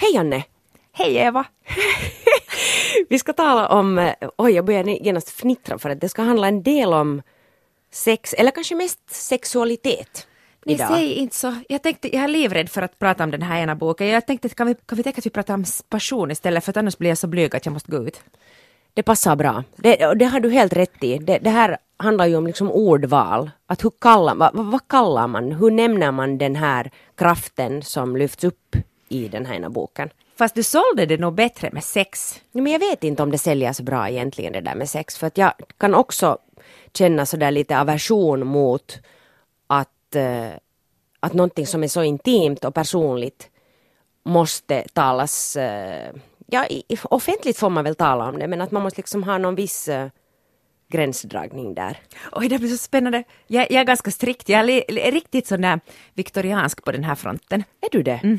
Hej Janne! Hej Eva! Vi ska tala om, eh, oj jag börjar genast fnittra för att det ska handla en del om sex, eller kanske mest sexualitet. Ni idag. säger inte så. Jag tänkte, jag är livrädd för att prata om den här ena boken. Jag tänkte, kan vi, kan vi tänka att vi pratar om passion istället för att annars blir jag så blyg att jag måste gå ut. Det passar bra. Det, det har du helt rätt i. Det, det här handlar ju om liksom ordval. Att hur kallar, vad, vad kallar man, hur nämner man den här kraften som lyfts upp i den här ena boken? Fast du sålde det nog bättre med sex. Men jag vet inte om det säljer så bra egentligen det där med sex. För att jag kan också känna sådär lite aversion mot att, eh, att någonting som är så intimt och personligt måste talas, eh, ja offentligt får man väl tala om det men att man måste liksom ha någon viss eh, gränsdragning där. Oj, det blir så spännande. Jag, jag är ganska strikt. Jag är li, riktigt sån där viktoriansk på den här fronten. Är du det?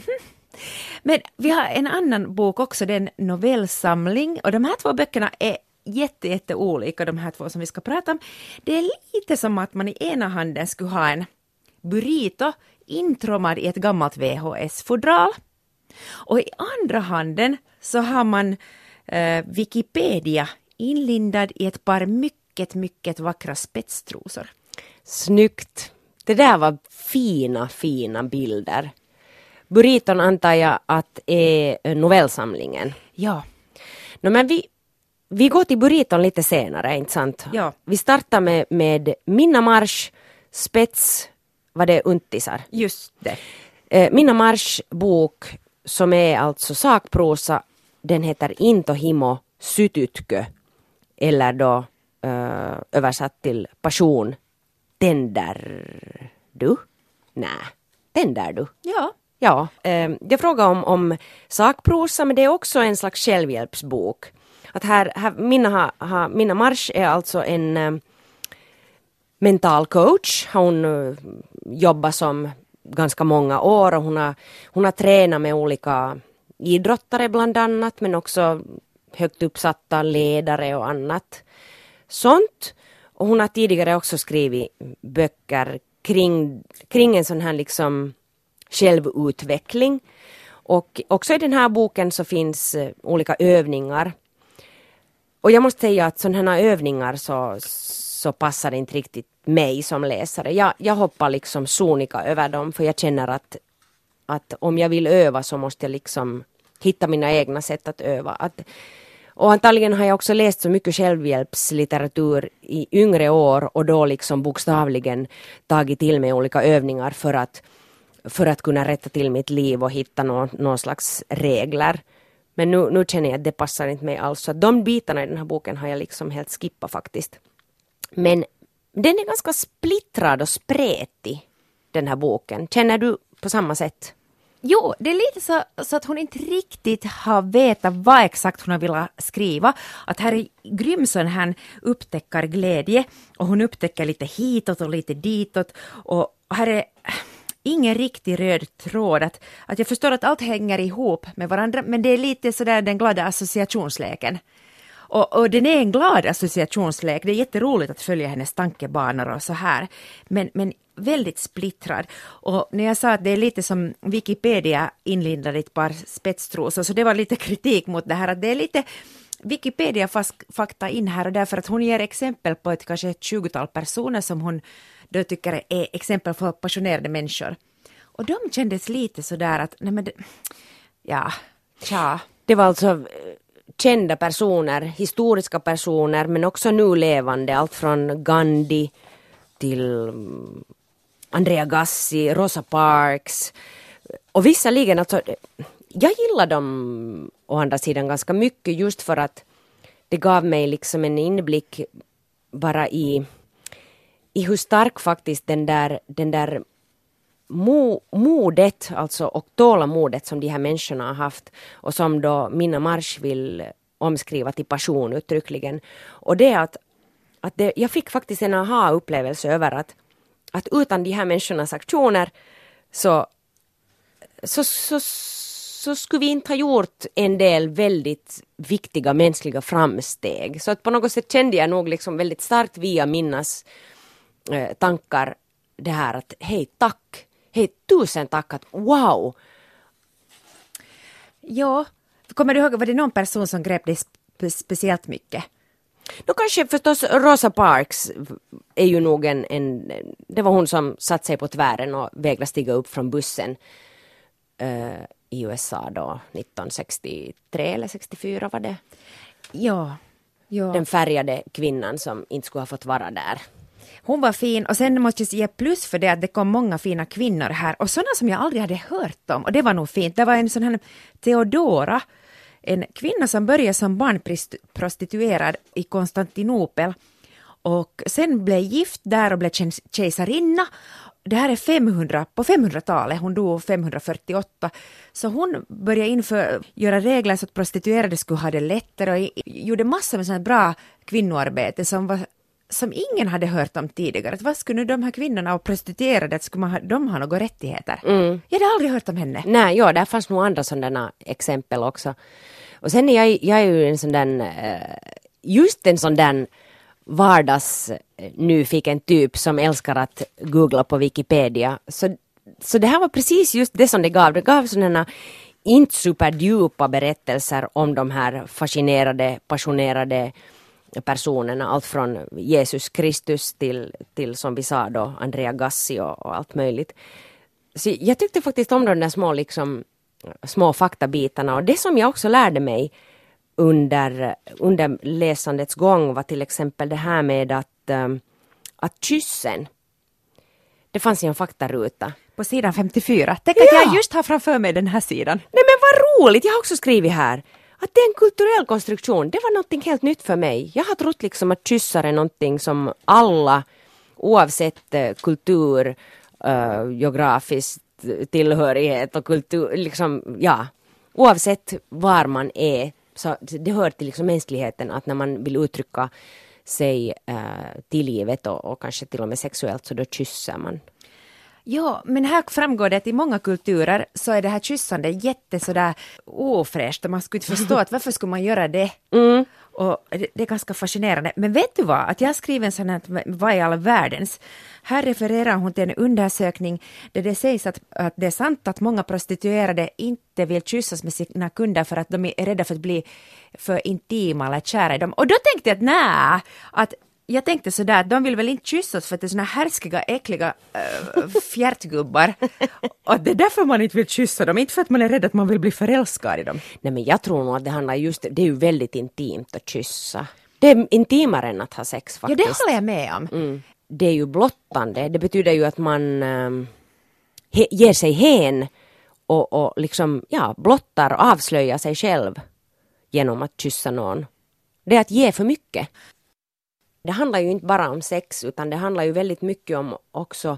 Men vi har en annan bok också, det är en novellsamling och de här två böckerna är jätte, jätte olika, de här två som vi ska prata om. Det är lite som att man i ena handen skulle ha en burrito intrommad i ett gammalt VHS-fodral. Och i andra handen så har man eh, Wikipedia inlindad i ett par mycket, mycket vackra spetstrosor. Snyggt. Det där var fina, fina bilder. Burriton antar jag att är eh, novellsamlingen. Ja, No, men vi, vi går till burriton lite senare, inte sant? Ja. Vi startar med, med Minna Marsch, spets, vad det är, untisar. just det. Eh, Minna Marsch bok som är alltså sakprosa, den heter Into himo sytytkö, eller då eh, översatt till passion, tänder du? Nej, tänder du? Ja, Ja, eh, jag frågar om, om sakprosa men det är också en slags självhjälpsbok. Att här, här Minna, ha, ha, Minna Marsch är alltså en eh, mental coach. Hon eh, jobbar som ganska många år och hon har, hon har tränat med olika idrottare bland annat men också högt uppsatta ledare och annat sånt. Och hon har tidigare också skrivit böcker kring, kring en sån här liksom självutveckling. Och också i den här boken så finns eh, olika övningar. Och jag måste säga att sådana här övningar så, så passar inte riktigt mig som läsare. Jag, jag hoppar liksom sonika över dem för jag känner att, att om jag vill öva så måste jag liksom hitta mina egna sätt att öva. Att, och antagligen har jag också läst så mycket självhjälpslitteratur i yngre år och då liksom bokstavligen tagit till mig olika övningar för att, för att kunna rätta till mitt liv och hitta någon, någon slags regler. Men nu, nu känner jag att det passar inte mig alls. Så de bitarna i den här boken har jag liksom helt skippat faktiskt. Men den är ganska splittrad och spretig, den här boken. Känner du på samma sätt? Jo, det är lite så, så att hon inte riktigt har vetat vad exakt hon har velat skriva. Att här är grym han här upptäckarglädje och hon upptäcker lite hitåt och lite ditåt och här är ingen riktig röd tråd. Att, att jag förstår att allt hänger ihop med varandra men det är lite sådär den glada associationsleken. Och, och den är en glad associationslek. Det är jätteroligt att följa hennes tankebanor och så här. Men, men väldigt splittrad. Och när jag sa att det är lite som Wikipedia inlindad i ett par spetstrosor, så det var lite kritik mot det här att det är lite Wikipedia-fakta in här och därför att hon ger exempel på ett kanske ett tjugotal personer som hon då tycker är exempel för passionerade människor. Och de kändes lite sådär att, nej men det, ja, tja. Det var alltså eh, kända personer, historiska personer men också nu levande. Allt från Gandhi till mm, Andrea Gassi, Rosa Parks. Och visserligen, alltså, jag gillar dem å andra sidan ganska mycket just för att det gav mig liksom en inblick bara i, i hur stark faktiskt den där, den där mo, modet alltså, och tålamodet som de här människorna har haft och som då Minna Marsch vill omskriva till passion uttryckligen. Och det att, att det, jag fick faktiskt en aha-upplevelse över att, att utan de här människornas aktioner så, så, så, så skulle vi inte ha gjort en del väldigt viktiga mänskliga framsteg. Så att på något sätt kände jag nog liksom väldigt starkt via Minnas eh, tankar det här att hej tack, hej tusen tack att wow, Ja, kommer du ihåg, var det någon person som grep dig spe speciellt mycket? Då kanske förstås Rosa Parks är ju nog en, en det var hon som satt sig på tvären och vägrade stiga upp från bussen uh, i USA då 1963 eller 64 var det. Ja, ja. Den färgade kvinnan som inte skulle ha fått vara där. Hon var fin och sen måste jag ge plus för det att det kom många fina kvinnor här och sådana som jag aldrig hade hört om och det var nog fint. Det var en sån här Theodora, en kvinna som började som barnprostituerad i Konstantinopel och sen blev gift där och blev kejsarinna. Det här är 500, på 500-talet, hon dog 548. Så hon började inför, göra regler så att prostituerade skulle ha det lättare och gjorde massor med sånt bra kvinnoarbete som var som ingen hade hört om tidigare. Att vad skulle nu de här kvinnorna och prostituerade, att skulle man ha, de ha några rättigheter? Mm. Jag hade aldrig hört om henne. Nej, ja, där fanns nog andra sådana exempel också. Och sen är jag, jag är ju en sån där, eh, just en sån där vardagsnyfiken typ som älskar att googla på Wikipedia. Så, så det här var precis just det som det gav. Det gav sådana inte superdjupa berättelser om de här fascinerade, passionerade personerna, allt från Jesus Kristus till, till som vi sa då, Andrea Gassi och, och allt möjligt. Så jag tyckte faktiskt om de där små, liksom, små faktabitarna och det som jag också lärde mig under, under läsandets gång var till exempel det här med att, um, att kyssen, det fanns i en faktaruta. På sidan 54. Tänk ja. att jag just har framför mig den här sidan. Nej men vad roligt, jag har också skrivit här att det är en kulturell konstruktion, det var någonting helt nytt för mig. Jag har trott liksom att kyssar är någonting som alla, oavsett eh, kultur, eh, uh, geografisk eh, tillhörighet och kultur, liksom, ja, oavsett var man är, så det hör till liksom mänskligheten att när man vill uttrycka sig uh, tillgivet och, och kanske till och med sexuellt så då kysser man. Ja, men här framgår det att i många kulturer så är det här kyssande jätte sådär ofräscht och man skulle inte förstå att varför skulle man göra det? Mm. Och det, det, är ganska fascinerande. Men vet du vad, att jag har skrivit en sån här, vad i all världens? Här refererar hon till en undersökning där det sägs att, att det är sant att många prostituerade inte vill kyssas med sina kunder för att de är rädda för att bli för intima eller kära i dem. Och då tänkte jag att nej, att jag tänkte sådär att de vill väl inte kyssas för att det är såna härskiga, äckliga äh, fjärtgubbar. och det är därför man inte vill kyssa dem, inte för att man är rädd att man vill bli förälskad i dem. Nej men jag tror nog att det handlar just, det är ju väldigt intimt att kyssa. Det är intimare än att ha sex faktiskt. Ja det håller jag med om. Mm. Det är ju blottande, det betyder ju att man ähm, he, ger sig hen och, och liksom, ja, blottar och avslöjar sig själv genom att kyssa någon. Det är att ge för mycket. Det handlar ju inte bara om sex utan det handlar ju väldigt mycket om också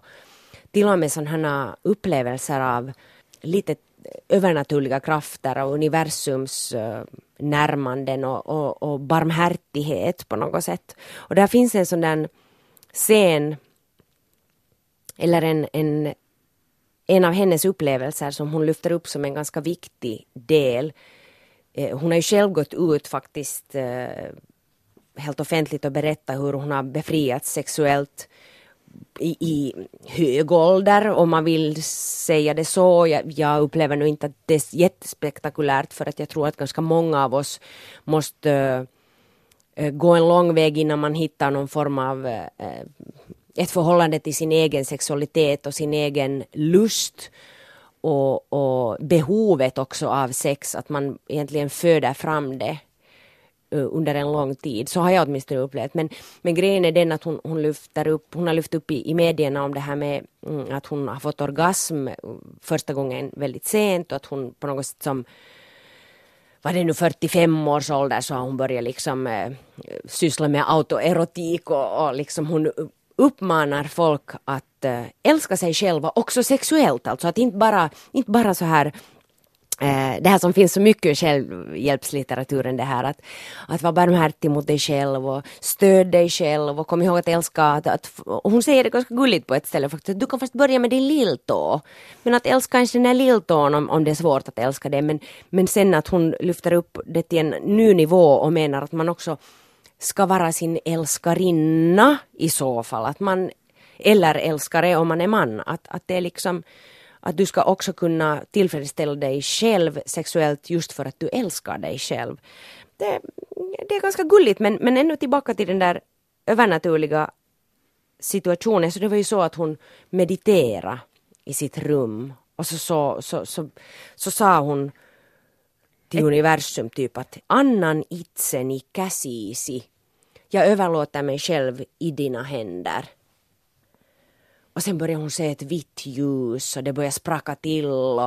till och med sådana upplevelser av lite övernaturliga krafter och universums eh, närmanden och, och, och, barmhärtighet på något sätt. Och där finns en sån där scen eller en, en, en av hennes upplevelser som hon lyfter upp som en ganska viktig del. Eh, hon har ju själv gått ut faktiskt eh, helt offentligt och berätta hur hon har befriats sexuellt i, i hög ålder om man vill säga det så. Jag, jag, upplever nog inte att det är jättespektakulärt för att jag tror att ganska många av oss måste uh, gå en lång väg innan man hittar någon form av uh, ett förhållande till sin egen sexualitet och sin egen lust och, och behovet också av sex, att man egentligen föder fram det Eh, under en lång tid. Så har jag åtminstone upplevt. Men, men grejen är den att hon, hon, lyfter upp, hon har lyft upp i, i medierna om det här med mm, att hon har fått orgasm eh, första gången väldigt sent och att hon på något sätt som var det nu 45 års ålder så har hon börjat liksom eh, syssla med autoerotik och, och liksom hon uppmanar folk att äh, älska sig själva också sexuellt, alltså att inte bara, inte bara så här Eh, det här som finns så mycket i självhjälpslitteraturen, det här att, att vara barmhärtig mot dig själv och stöd dig själv och kom ihåg att älska. Att, att, hon säger det ganska gulligt på ett ställe faktiskt, du kan först börja med din lilltå. Men att älska ens den där lilltån om, om det är svårt att älska det. Men, men sen att hon lyfter upp det till en ny nivå och menar att man också ska vara sin älskarinna i så fall. Att man, eller älskare om man är man. Att, att det är liksom att du ska också kunna tillfredsställa dig själv sexuellt just för att du älskar dig själv. Det, det är ganska gulligt men, men ännu tillbaka till den där övernaturliga situationen. Så det var ju så att hon mediterade i sitt rum och så, så, så, så, så sa hon till universum typ att annan itseni käsisi. Jag överlåter mig själv i dina händer. Och sen började hon se ett vitt ljus och det började spraka till och,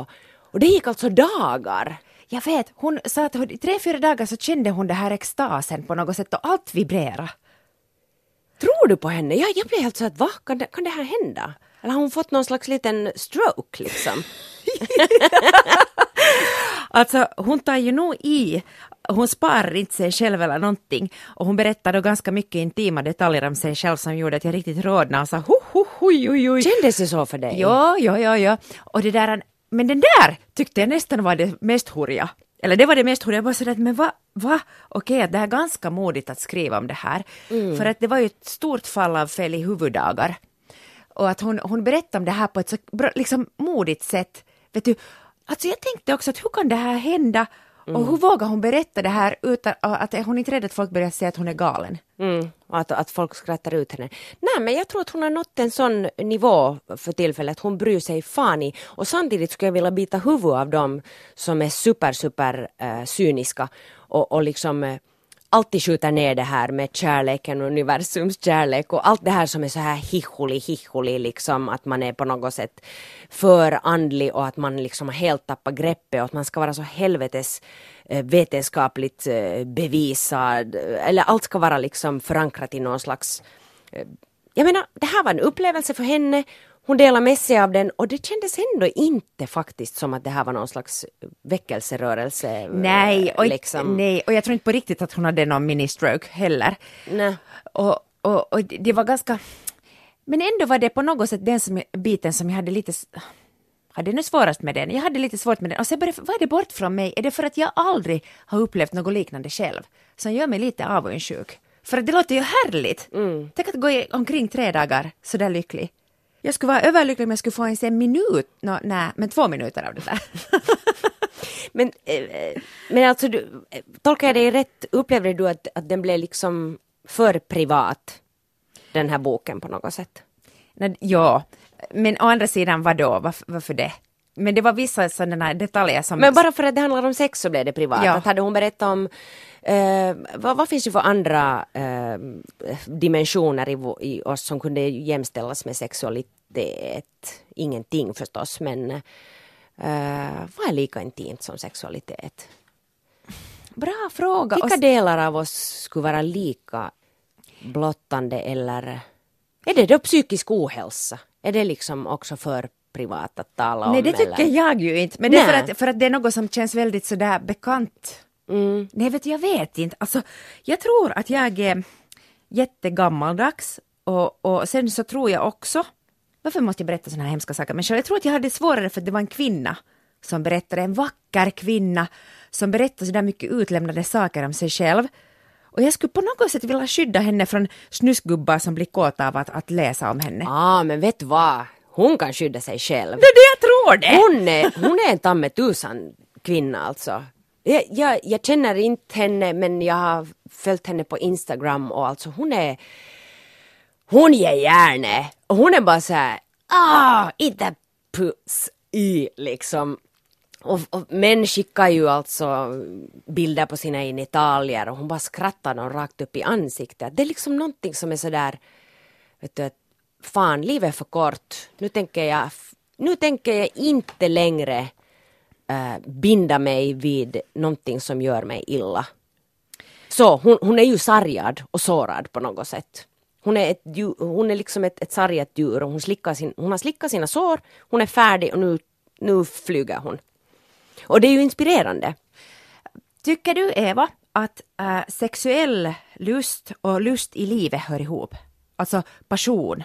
och det gick alltså dagar. Jag vet, hon sa att i tre, fyra dagar så kände hon det här extasen på något sätt och allt vibrera. Tror du på henne? Jag, jag blev helt så att va, kan det, kan det här hända? Eller har hon fått någon slags liten stroke liksom? alltså hon tar ju nog i, hon sparar inte sig själv eller någonting och hon berättar då ganska mycket intima detaljer om sig själv som gjorde att jag riktigt rodnade och sa ho, ho, oj, oj, oj. Kändes det så för dig? Ja, ja, ja, ja. Och det där, men den där tyckte jag nästan var det mest horiga. Eller det var det mest horiga, jag var sådär, men va, va? Okej, okay, det är ganska modigt att skriva om det här. Mm. För att det var ju ett stort fall av fel i huvuddagar. Och att hon, hon berättade om det här på ett så liksom modigt sätt. Vet du, alltså jag tänkte också att hur kan det här hända? Mm. Och hur vågar hon berätta det här utan att hon inte rädd att folk börjar säga att hon är galen? Mm. Och att, att folk skrattar ut henne. Nej men jag tror att hon har nått en sån nivå för tillfället. Hon bryr sig fan i. Och samtidigt skulle jag vilja bita huvud av dem som är super super äh, cyniska och, och liksom äh, alltid skjuter ner det här med kärleken universums kärlek och allt det här som är så här hihuli, hihuli, liksom att man är på något sätt för andlig och att man liksom helt tappar greppet och att man ska vara så helvetes eh, vetenskapligt eh, bevisad eh, eller allt ska vara liksom förankrat i någon slags jag menar, det här var en upplevelse för henne hon delade med sig av den och det kändes ändå inte faktiskt som att det här var någon slags väckelserörelse. Nej, och, liksom. nej, och jag tror inte på riktigt att hon hade någon mini-stroke heller. Nej. Och, och, och det var ganska... Men ändå var det på något sätt den som, biten som jag hade lite hade nu svårast med den. Jag hade lite svårt med den. Och sen började, vad är det bort från mig? Är det för att jag aldrig har upplevt något liknande själv? Som gör mig lite avundsjuk. För det låter ju härligt. Mm. Tänk att gå omkring tre dagar sådär lycklig. Jag skulle vara överlycklig om jag skulle få ens en minut, no, nej, men två minuter av det där. men, eh, men alltså, du, tolkar jag dig rätt, upplevde du att, att den blev liksom för privat, den här boken på något sätt? Nej, ja, men å andra sidan vadå, varför, varför det? Men det var vissa sådana detaljer som... Men bara för att det handlar om sex så blev det privat. Ja. Att hade hon berättat om Eh, vad, vad, finns det för andra eh, dimensioner i, i, oss som kunde jämställas med sexualitet? Ingenting förstås, men eh, vad är lika intimt som sexualitet? Bra fråga. Vilka delar av oss skulle vara lika blottande eller är det då psykisk ohälsa? Är det liksom också för privat att tala om? Nej, det tycker eller? jag ju inte. Men det är för att, för att det är något som känns väldigt sådär bekant Mm. Nej, vet du, jag vet inte. Alltså, jag tror att jag är jättegammaldags och, och sen så tror jag också, varför måste jag berätta sådana här hemska saker? Men jag tror att jag hade svårare för att det var en kvinna som berättade, en vacker kvinna som berättade sådär mycket utlämnade saker om sig själv. Och jag skulle på något sätt vilja skydda henne från snusgubbar som blir kåta av att, att läsa om henne. Ja, ah, men vet du vad? Hon kan skydda sig själv. Det är det jag tror det! Hon är, hon är en tamme tusan kvinna alltså. Jag, jag, jag, känner inte henne men jag har följt henne på Instagram och alltså hon är hon ger järnet och hon är bara så här, ah, inte puss i liksom. Och, och män skickar ju alltså bilder på sina genitalier och hon bara skrattar dem rakt upp i ansiktet. Det är liksom någonting som är sådär, vet du, fan livet är för kort. Nu tänker jag, nu tänker jag inte längre äh, binda mig vid någonting som gör mig illa. Så hon, hon är ju sargad och sårad på något sätt. Hon är, ett, hon är liksom ett, ett sargat djur och hon, slickar sin, hon har slickat sina sår, hon är färdig och nu, nu flyger hon. Och det är ju inspirerande. Tycker du Eva att äh, sexuell lust och lust i livet hör ihop? Alltså passion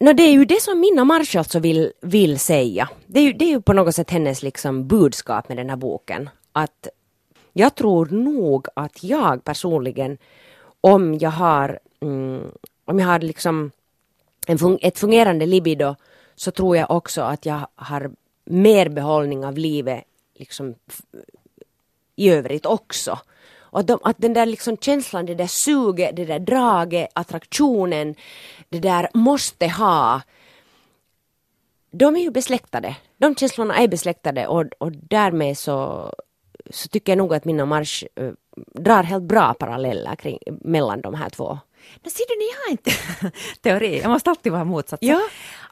No, det är ju det som Minna Marsch alltså vill, vill säga. Det är, ju, det är ju på något sätt hennes liksom budskap med den här boken. Att jag tror nog att jag personligen, om jag har, mm, om jag har liksom en fun ett fungerande libido, så tror jag också att jag har mer behållning av livet liksom i övrigt också. Och de, att den där liksom känslan, det där suget, det där draget, attraktionen, det där måste ha. De är ju besläktade. De känslorna är besläktade och, och därmed så, så tycker jag nog att Minna Marsch äh, drar helt bra paralleller kring, mellan de här två. Men ser du, ni har inte teori, jag måste alltid vara motsatsen. Ja.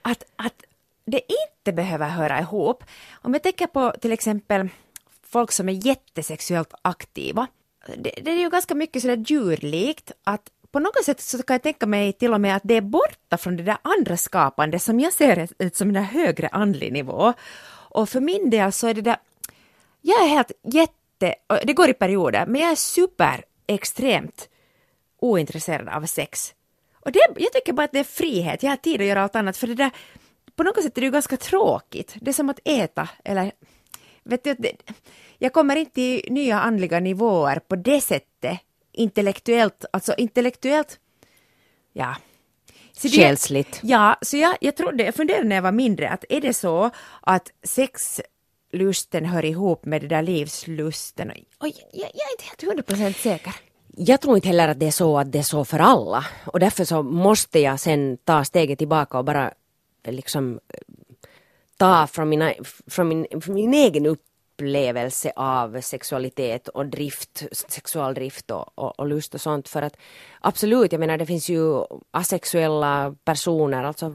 Att, att det inte behöver höra ihop. Om jag tänker på till exempel folk som är jättesexuellt aktiva. Det, det är ju ganska mycket sådär djurlikt att på något sätt så kan jag tänka mig till och med att det är borta från det där andra skapande som jag ser det som en högre andlig nivå. Och för min del så är det där, jag är helt jätte, det går i perioder, men jag är super extremt ointresserad av sex. Och det, jag tycker bara att det är frihet, jag har tid att göra allt annat för det där, på något sätt är det ju ganska tråkigt. Det är som att äta eller vet du, det, jag kommer inte till nya andliga nivåer på det sättet intellektuellt, alltså intellektuellt, ja. Så det, Själsligt. Ja, så jag, jag trodde, jag funderade när jag var mindre, att är det så att sexlusten hör ihop med det där livslusten? Och jag, jag, jag är inte helt hundra procent säker. Jag tror inte heller att det är så att det är så för alla och därför så måste jag sen ta steget tillbaka och bara liksom ta från, mina, från, min, från min egen upplevelse av sexualitet och drift, sexualdrift och, och, och, lust och sånt. För att absolut, jag menar det finns ju asexuella personer, alltså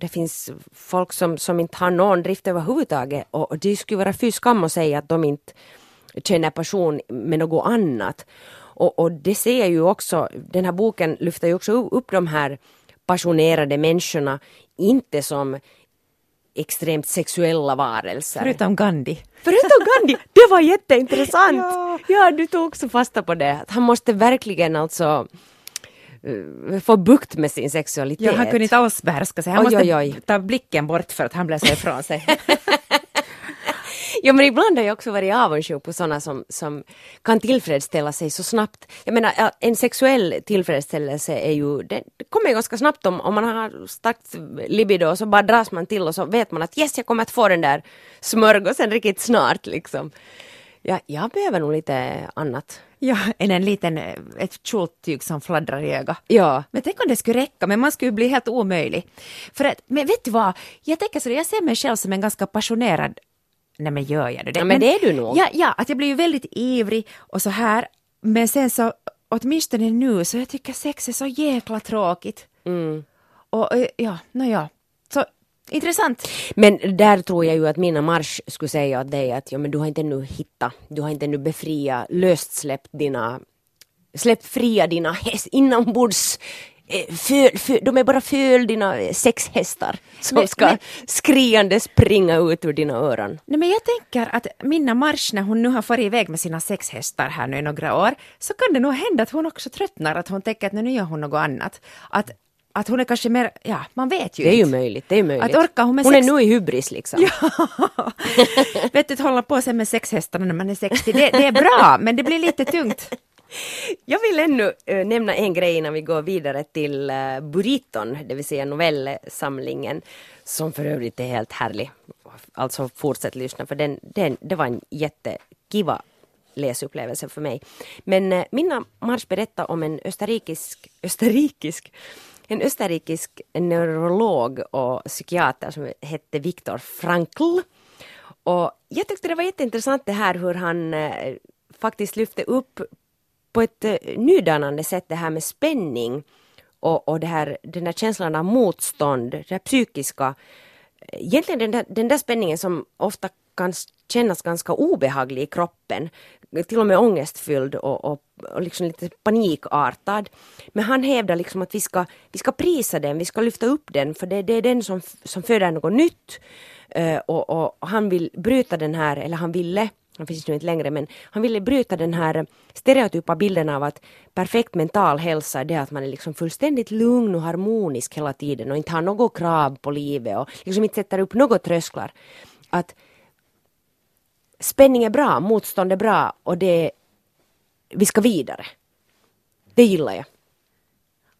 det finns folk som, som inte har någon drift överhuvudtaget och, och det skulle vara fy skam att säga att de inte känner passion med något annat. Och, och det ser jag ju också, den här boken lyfter ju också upp de här passionerade människorna, inte som extremt sexuella varelser. Förutom Gandhi. Förutom Gandhi! Det var jätteintressant! ja. ja, du tog också fasta på det. Han måste verkligen alltså uh, få bukt med sin sexualitet. Ja, han kunde inte alls behärska sig. Han oj, måste oj, oj. ta blicken bort för att han blev så ifrån sig. Ja men ibland har jag också varit avundsjuk på sådana som, som kan tillfredsställa sig så snabbt. Jag menar en sexuell tillfredsställelse är ju, det, kommer ganska snabbt om, om man har starkt libido och så bara dras man till och så vet man att yes jag kommer att få den där smörgåsen riktigt snart liksom. Ja, jag behöver nog lite annat. Ja, än en liten, ett kjoltyg som fladdrar i ögat. Ja. Men tänk om det skulle räcka, men man skulle bli helt omöjlig. För att, men vet du vad, jag tänker så, jag ser mig själv som en ganska passionerad Nej men gör jag det? Ja, men, det är du nog. Ja, ja, att jag blir ju väldigt ivrig och så här. Men sen så, åtminstone nu, så jag tycker sex är så jäkla tråkigt. Mm. Och ja, nåja. Så intressant. Men där tror jag ju att Mina Marsch skulle säga åt dig att ja, men du har inte ännu hittat, du har inte ännu befriat, löst släppt dina släppt fria dina inombords Eh, för, för, de är bara föl dina sex hästar som men, ska men, skriande springa ut ur dina öron. Nej, men jag tänker att Minna Marsch när hon nu har farit iväg med sina sex hästar här nu i några år så kan det nog hända att hon också tröttnar, att hon tänker att nu gör hon något annat. Att, att hon är kanske mer, ja man vet ju Det är inte. ju möjligt, det är möjligt. Att orka hon med hon sex... är nu i hybris liksom. Ja. vet du, att hålla på sig med sexhästarna när man är 60, det, det är bra men det blir lite tungt. Jag vill ännu äh, nämna en grej innan vi går vidare till äh, Burriton, det vill säga novellsamlingen, som för övrigt är helt härlig. Alltså fortsätt lyssna för den, den, det var en jättekiva läsupplevelse för mig. Men äh, Minna Mars berättade om en österrikisk, österrikisk en österrikisk neurolog och psykiater som hette Viktor Frankl. Och jag tyckte det var jätteintressant det här hur han faktiskt lyfte upp på ett eh, nydanande sätt det här med spänning och, och det här, den där känslan av motstånd, det här psykiska, eh, egentligen den där, den där spänningen som ofta kan kännas ganska obehaglig i kroppen, till och med ångestfylld och, och, och liksom lite panikartad. Men han hävdar liksom att vi ska, vi ska prisa den, vi ska lyfta upp den, för det, det är den som, som föder något nytt. Uh, och, och, han vill bryta den här, eller han ville han finns nu inte längre, men han ville bryta den här stereotypa bilden av att perfekt mental hälsa är det att man är liksom fullständigt lugn och harmonisk hela tiden och inte har något krav på livet och liksom inte sätter upp några trösklar. Att spänning är bra, motstånd är bra och det vi ska vidare. Det gillar jag.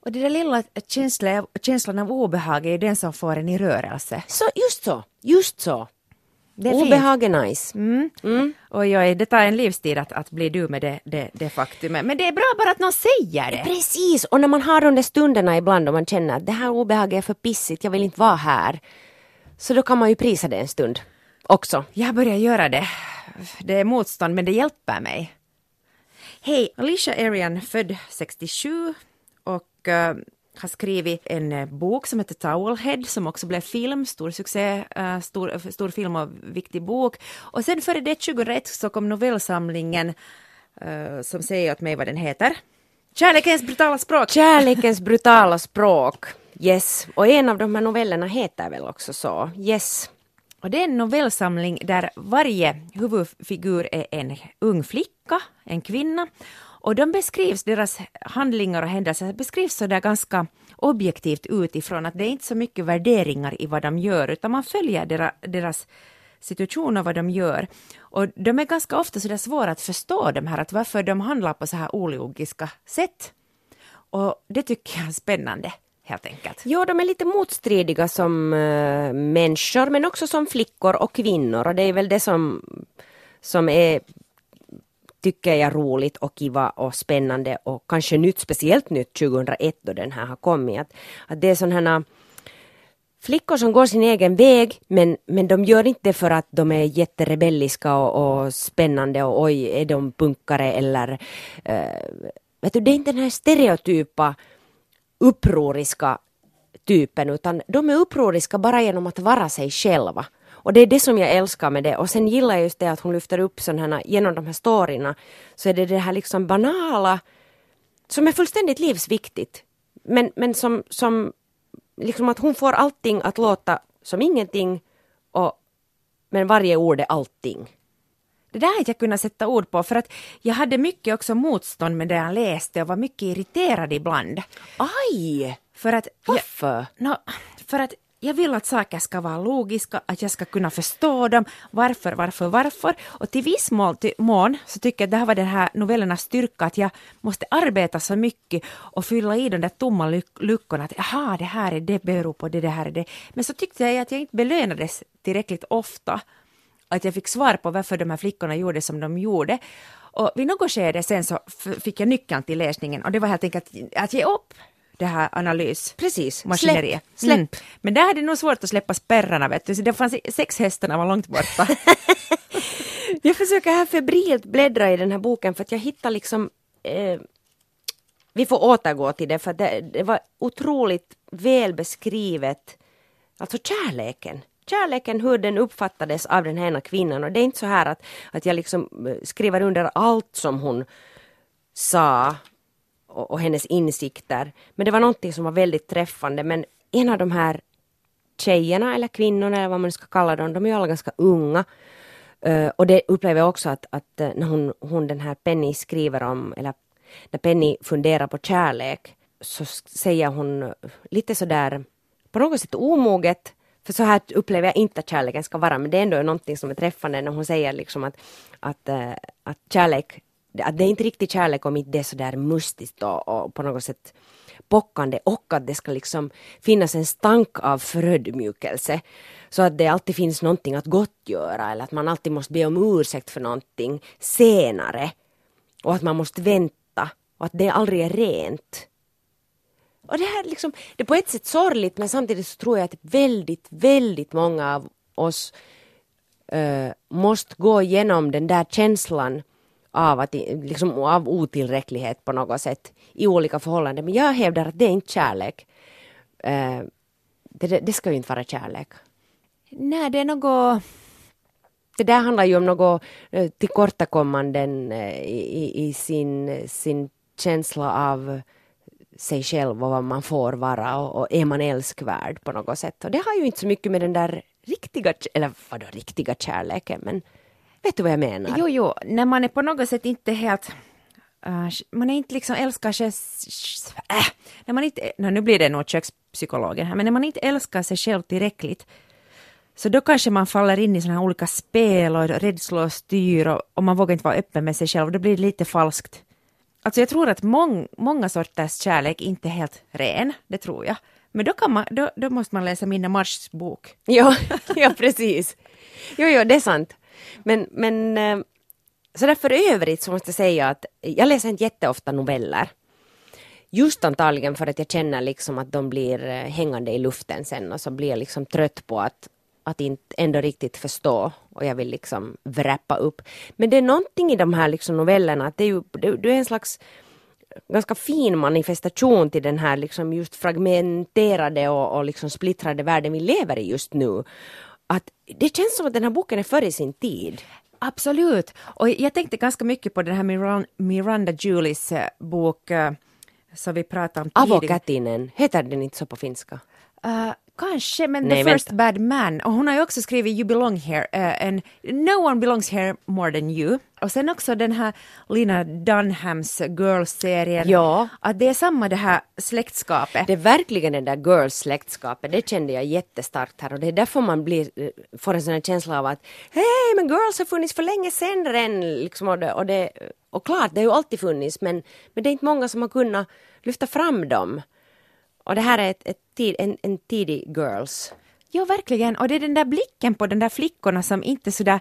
Och det där lilla känslan, känslan av obehag är ju den som får en i rörelse. Så, just så, just så. Det är fint. Obehag är nice. Mm. Oj, oj, det tar en livstid att, att bli du med det, det, det faktumet. Men det är bra bara att någon säger det. Precis, och när man har de där stunderna ibland och man känner att det här obehaget är för pissigt, jag vill inte vara här. Så då kan man ju prisa det en stund också. Jag börjar göra det. Det är motstånd, men det hjälper mig. Hej, Alicia Arian, född 67 och eh, har skrivit en eh, bok som heter Towelhead som också blev film, stor succé, eh, stor, stor film och viktig bok. Och sen före det 2001 så kom novellsamlingen eh, som säger åt mig vad den heter. Kärlekens brutala språk. Kärlekens brutala språk. Yes, och en av de här novellerna heter väl också så. Yes. Och det är en novellsamling där varje huvudfigur är en ung flicka, en kvinna. Och de beskrivs, deras handlingar och händelser beskrivs så där ganska objektivt utifrån att det är inte så mycket värderingar i vad de gör utan man följer deras, deras situation och vad de gör. Och de är ganska ofta så där svåra att förstå de här, att varför de handlar på så här ologiska sätt. Och det tycker jag är spännande helt enkelt. Ja, de är lite motstridiga som äh, människor men också som flickor och kvinnor och det är väl det som, som är tycker jag roligt och kiva och spännande och kanske nytt, speciellt nytt 2001 då den här har kommit. Att, att det är sådana flickor som går sin egen väg men, men de gör inte för att de är jätterebelliska och, och spännande och oj, är de punkare eller uh, vet du, det är inte den här stereotypa upproriska typen utan de är upproriska bara genom att vara sig själva. Och det är det som jag älskar med det. Och sen gillar jag just det att hon lyfter upp sådana genom de här storyna, så är det det här liksom banala som är fullständigt livsviktigt. Men, men som, som liksom att hon får allting att låta som ingenting och men varje ord är allting. Det där har jag kunnat sätta ord på för att jag hade mycket också motstånd med det jag läste och var mycket irriterad ibland. Aj! För att... Varför? Jag, no, för att jag vill att saker ska vara logiska, att jag ska kunna förstå dem. Varför, varför, varför? Och till viss mån, till mån så tycker jag att det här var den här novellernas styrka, att jag måste arbeta så mycket och fylla i de där tomma luck luckorna. Att jaha, det här är det beror på det, det här är det. Men så tyckte jag att jag inte belönades tillräckligt ofta. Att jag fick svar på varför de här flickorna gjorde som de gjorde. Och vid något skede sen så fick jag nyckeln till läsningen och det var helt enkelt att ge upp det här analys Precis, maskineriet. släpp. släpp. Mm. Men där hade det nog svårt att släppa spärrarna vet du, så det fanns sex hästarna var långt borta. jag försöker här febrilt bläddra i den här boken för att jag hittar liksom eh, vi får återgå till det för det, det var otroligt väl beskrivet, alltså kärleken kärleken, hur den uppfattades av den här kvinnan. Och det är inte så här att, att jag liksom eh, skriver under allt som hon sa och, och hennes insikter. Men det var någonting som var väldigt träffande. Men en av de här tjejerna eller kvinnorna eller vad man ska kalla dem, de är ju alla ganska unga. Uh, och det upplever jag också att, att eh, när hon, hon den här Penny skriver om, eller när Penny funderar på kärlek, så säger hon lite sådär på något sätt omoget för så här upplever jag inte att kärleken ska vara, men det är ändå någonting som är träffande när hon säger liksom att, att, eh, att kärlek, att det är inte riktigt kärlek om inte det är sådär mustigt och, och på något sätt pockande och att det ska liksom finnas en stank av förödmjukelse. Så att det alltid finns någonting att gottgöra eller att man alltid måste be om ursäkt för någonting senare. Och att man måste vänta och att det aldrig är rent. Och det här liksom, det är på ett sätt sorgligt men samtidigt så tror jag att väldigt, väldigt många av oss uh, måste gå igenom den där känslan av, att, liksom, av otillräcklighet på något sätt i olika förhållanden. Men jag hävdar att det är inte kärlek. Uh, det, det ska ju inte vara kärlek. Nej, det är något... Det där handlar ju om något uh, tillkortakommanden uh, i, i sin, sin känsla av sig själv och vad man får vara och, och, är man älskvärd på något sätt. Och det har ju inte så mycket med den där riktiga, eller vadå riktiga kärleken, men vet du vad jag menar? Jo, jo, när man är på något sätt inte helt Uh, man är inte liksom älskar sig... Äh, när man inte, no, nu blir det nog kökspsykologen här, men när man inte älskar sig själv tillräckligt så då kanske man faller in i sådana här olika spel och rädslor och styr och, och man vågar inte vara öppen med sig själv. Då blir det lite falskt Alltså jag tror att mång, många sorters kärlek inte är helt ren, det tror jag. Men då, kan man, då, då måste man läsa Minna Mars bok. Ja, ja precis. Jo, jo, det är sant. Men, men eh, så därför övrigt så måste jag säga att jag läser inte jätteofta noveller. Just antagligen för att jag känner liksom att de blir eh, hängande i luften sen och så blir jag liksom trött på att, att inte ändå riktigt förstå och jag vill liksom wrappa upp. Men det är någonting i de här liksom novellerna att det är ju det, det är en slags ganska fin manifestation till den här liksom just fragmenterade och, och liksom splittrade världen vi lever i just nu. Det känns som att den här boken är före sin tid. Absolut. Och jag tänkte ganska mycket på den här Miran, Miranda Julies eh, bok uh, som vi pratade om tidigare. Avokätinen, heter den inte så på finska? Uh, Kanske, men Nej, The First vänta. Bad Man. Och hon har ju också skrivit You belong here uh, and No one belongs here more than you. Och sen också den här Lina Dunhams Girls-serien. Ja. Att det är samma det här släktskapet. Det är verkligen det där girls-släktskapet, det kände jag jättestarkt här och det är därför man blir, eh, får en sån här känsla av att hej men girls har funnits för länge sedan redan liksom och, det, och, det, och klart det har ju alltid funnits men, men det är inte många som har kunnat lyfta fram dem. Och det här är ett, ett tid, en, en tidig girls. Ja, verkligen. Och det är den där blicken på de där flickorna som inte är sådär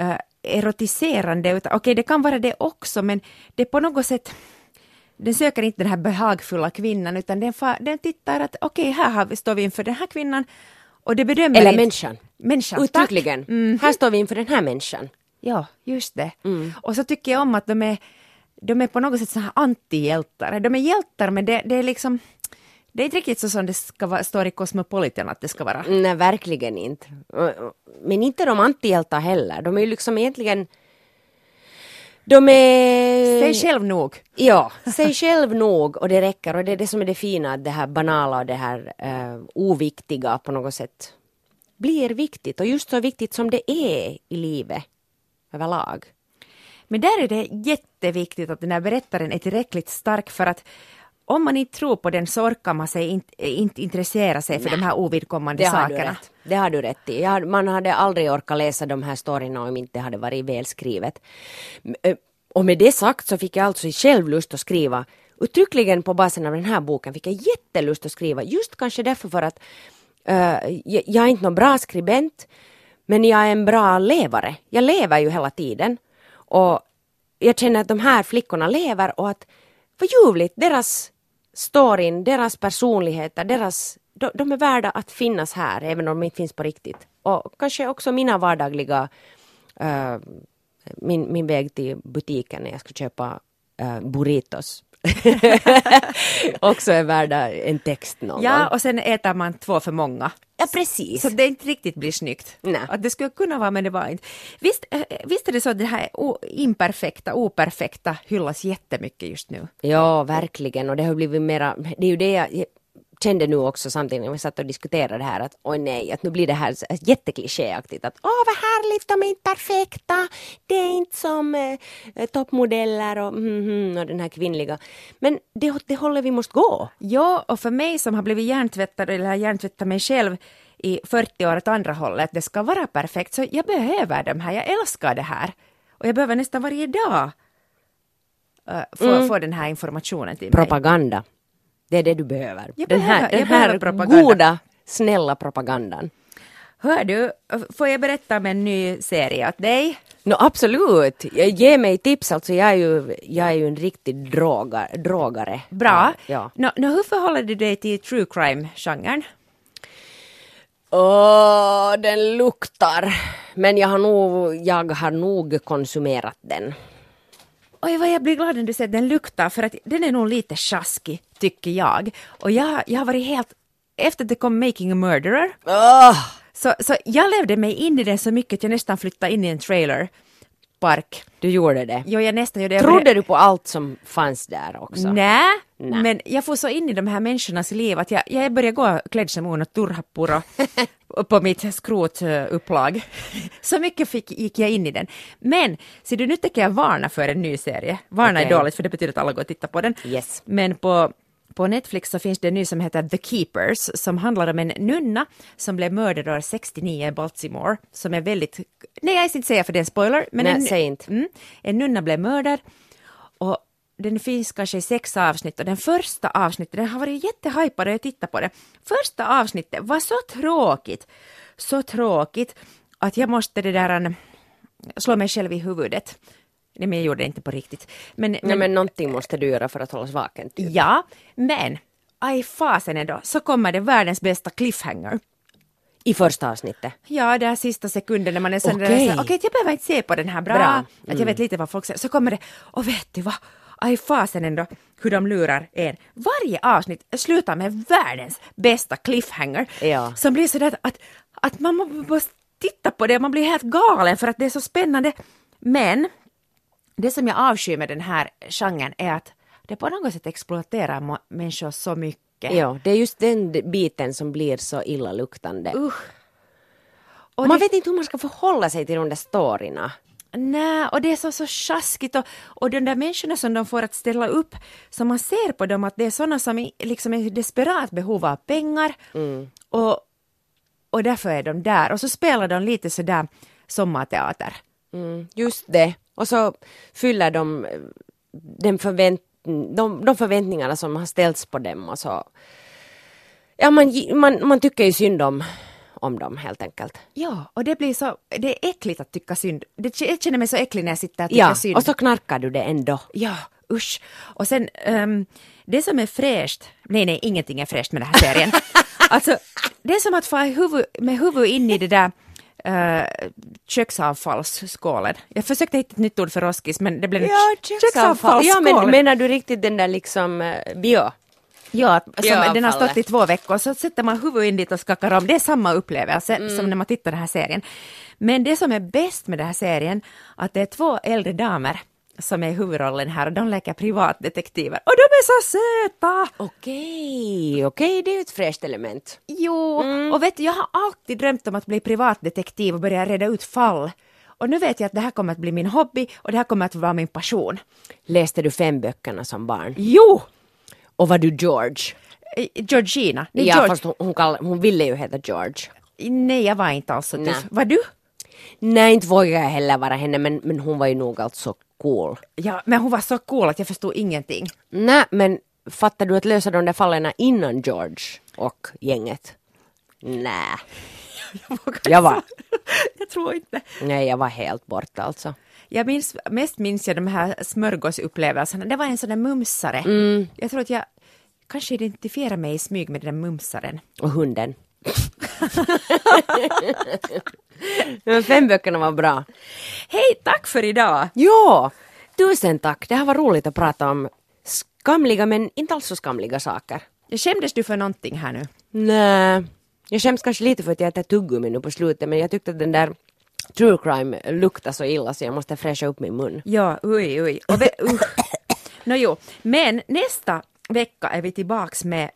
uh, erotiserande. Utan, okej, okay, det kan vara det också, men det är på något sätt den söker inte den här behagfulla kvinnan utan den, fa, den tittar att okej, okay, här har vi, står vi inför den här kvinnan och det bedömer Eller inte, människan. Människan, Uttryckligen. Mm. Här står vi inför den här människan. Ja, just det. Mm. Och så tycker jag om att de är, de är på något sätt så här antihjältar. De är hjältar men det, det är liksom det är inte riktigt så som det ska vara, står i Cosmopolitan att det ska vara. Nej, verkligen inte. Men inte de antihjältar heller. De är ju liksom egentligen... De är... Säg själv nog. Ja, säg själv nog och det räcker. Och det är det som är det fina, det här banala och det här uh, oviktiga på något sätt blir viktigt. Och just så viktigt som det är i livet överlag. Men där är det jätteviktigt att den här berättaren är tillräckligt stark för att om man inte tror på den så orkar man sig inte, inte intressera sig för Nej, de här ovidkommande det sakerna. Har. Det har du rätt i. Hade, man hade aldrig orkat läsa de här storyna om inte hade varit välskrivet. Och med det sagt så fick jag alltså själv lust att skriva uttryckligen på basen av den här boken fick jag jättelust att skriva just kanske därför för att uh, jag är inte någon bra skribent men jag är en bra levare. Jag lever ju hela tiden och jag känner att de här flickorna lever och att vad ljuvligt, deras storyn, deras personligheter, deras, de, de, är värda att finnas här även om de inte finns på riktigt. Och kanske också mina vardagliga, uh, min, min väg till butiken när jag ska köpa uh, burritos. också är värda en text någon Ja, och sen äter man två för många. Ja, precis. Så det inte riktigt blir snyggt. Nej. Att det skulle kunna vara, men det var inte. Visst, visst är det så att det här imperfekta, operfekta hyllas jättemycket just nu? Ja, verkligen. Och det har blivit mera, det är ju det jag kände nu också samtidigt när vi satt och diskuterade det här att oj nej, att nu blir det här jätteklichéaktigt att åh vad härligt, de är inte perfekta, det är inte som eh, toppmodeller och, mm, mm, och den här kvinnliga. Men det, det håller vi måste gå. Ja, och för mig som har blivit hjärntvättad eller hjärntvättat mig själv i 40 år åt andra hållet, det ska vara perfekt, så jag behöver de här, jag älskar det här. Och jag behöver nästan varje dag uh, få, mm. få den här informationen till Propaganda. mig. Det är det du behöver. Jag den behöver, här, den här propaganda. goda, snälla propagandan. Hör du, får jag berätta om en ny serie åt dig? No, absolut, ge mig tips. Alltså, jag, är ju, jag är ju en riktig droga, drogare. Bra. Ja. No, no, hur förhåller du dig till true crime-genren? Åh, oh, den luktar. Men jag har nog, jag har nog konsumerat den. Oj, vad jag blir glad när du säger att den luktar, för att den är nog lite sjaskig, tycker jag. Och jag, jag har varit helt... Efter det kom Making a Murderer, oh. så, så jag levde mig in i den så mycket att jag nästan flyttade in i en trailer park. Du gjorde det? Jo, jag nästan gjorde det. Trodde du på allt som fanns där också? Nej, men jag får så in i de här människornas liv att jag, jag började gå klädd som Uno Turhapuro på mitt skrotupplag. så mycket fick, gick jag in i den. Men, ser du, nu tänker jag varna för en ny serie. Varna okay. är dåligt för det betyder att alla går och tittar på den. Yes. Men på på Netflix så finns det en ny som heter The Keepers som handlar om en nunna som blev mördad år 69 i Baltimore som är väldigt, nej jag ska inte säga för det är en spoiler, men nej, en, säg inte. Mm, en nunna blev mördad och den finns kanske i sex avsnitt och den första avsnittet, den har varit jättehypad och jag tittar på det. Första avsnittet var så tråkigt, så tråkigt att jag måste det där an, slå mig själv i huvudet. Nej, men jag gjorde det inte på riktigt. Men, Nej, men, men någonting måste du göra för att hållas vaken. Typ. ja, men aj fasen ändå, så kommer det världens bästa cliffhanger. I första avsnittet. Ja, där sista sekunden när man är sån där, Okej. så- okej, jag behöver inte se på den här bra, Bra. att jag vet lite vad folk säger, så kommer det, och vet du vad, aj fasen ändå hur de lurar en. Varje avsnitt slutar med världens bästa cliffhanger, Ja. som blir sådär att, att man må- måste titta på det, man blir helt galen för att det är så spännande. Men det som jag avskyr med den här genren är att det på något sätt exploaterar människor så mycket. Ja, det är just den biten som blir så illaluktande. Usch. Och man det- vet inte hur man ska förhålla sig till de där storyna. Nej, och det är så, så sjaskigt och, och de där människorna som de får att ställa upp, så man ser på dem att det är sådana som i- liksom är desperat behov av pengar och, och därför är de där och så spelar de lite sådär sommarteater. Mm, just det. Och så fyller de eh, den förvänt de, de förväntningarna som har ställts på dem och så. Ja, man, man, man tycker ju synd om, om dem helt enkelt. Ja, och det blir så, det är äckligt att tycka synd. Det, jag känner mig så äcklig när jag sitter och tycker Ja, synd. och så knarkar du det ändå. Ja, usch. Och sen, ehm, det som är fräscht, nej nej, ingenting är fräscht med den här serien. alltså, det är som att få huvud, med huvud in i det där uh, köksavfallsskålen. Jag försökte hitta ett nytt ord för roskis, men det blev Ja, köksavfallsskålen. men menar du riktigt den där liksom eh, bio? Ja, som, den har stått i två veckor, så sätter man huvudet in dit och skakar om. Det är samma upplevelse Mm. som när man tittar på den här serien. Men det som är bäst med den här serien, att det är två äldre damer som är huvudrollen här och de leker privatdetektiver. Och de är så söta! Okej, okej, det är ju ett fräscht element. Jo, Mm. och vet du, jag har alltid drömt om att bli privatdetektiv och börja reda ut fall. Och nu vet jag att det här kommer att bli min hobby och det här kommer att vara min passion. Läste du fem böckerna som barn? Jo! Och var du George? Eh, Georgina. Ja, George. fast hon, hon, kall, hon ville ju heta George. Nej, jag var inte alls så tuff. Var du? Nej, inte vågar jag heller vara henne, men, men hon var ju nog alltså cool. Ja, men hon var så cool att jag förstod ingenting. Nej, men fattar du att lösa de där fallen innan George och gänget? Nej. Jag var, jag tror inte. nej, jag var helt borta alltså. Jag minns, mest minns jag de här smörgåsupplevelserna. Det var en sån där mumsare. Mm. Jag tror att jag kanske identifierar mig i smyg med den där mumsaren. Och hunden. Men fem böckerna var bra. Hej, tack för idag! Ja, tusen tack. Det här var roligt att prata om skamliga men inte alls så skamliga saker. Jag skämdes du för någonting här nu? Nej, jag skäms kanske lite för att jag äter tuggummi nu på slutet men jag tyckte att den där true crime luktar så illa så jag måste fräscha upp min mun. Ja, oj, oj. Och ve-. Nå jo, men nästa vecka är vi tillbaks med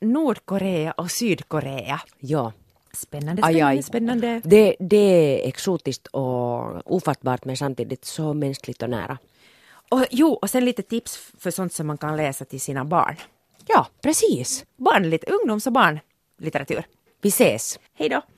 Nordkorea och Sydkorea. Ja. Spännande, Aj, spännande, aj. spännande. Det, det är exotiskt och ofattbart men samtidigt så mänskligt och nära. Och jo, och sen lite tips för sånt som man kan läsa till sina barn. Ja, precis. Barn, lite ungdoms och barnlitteratur. Vi ses. Hej då!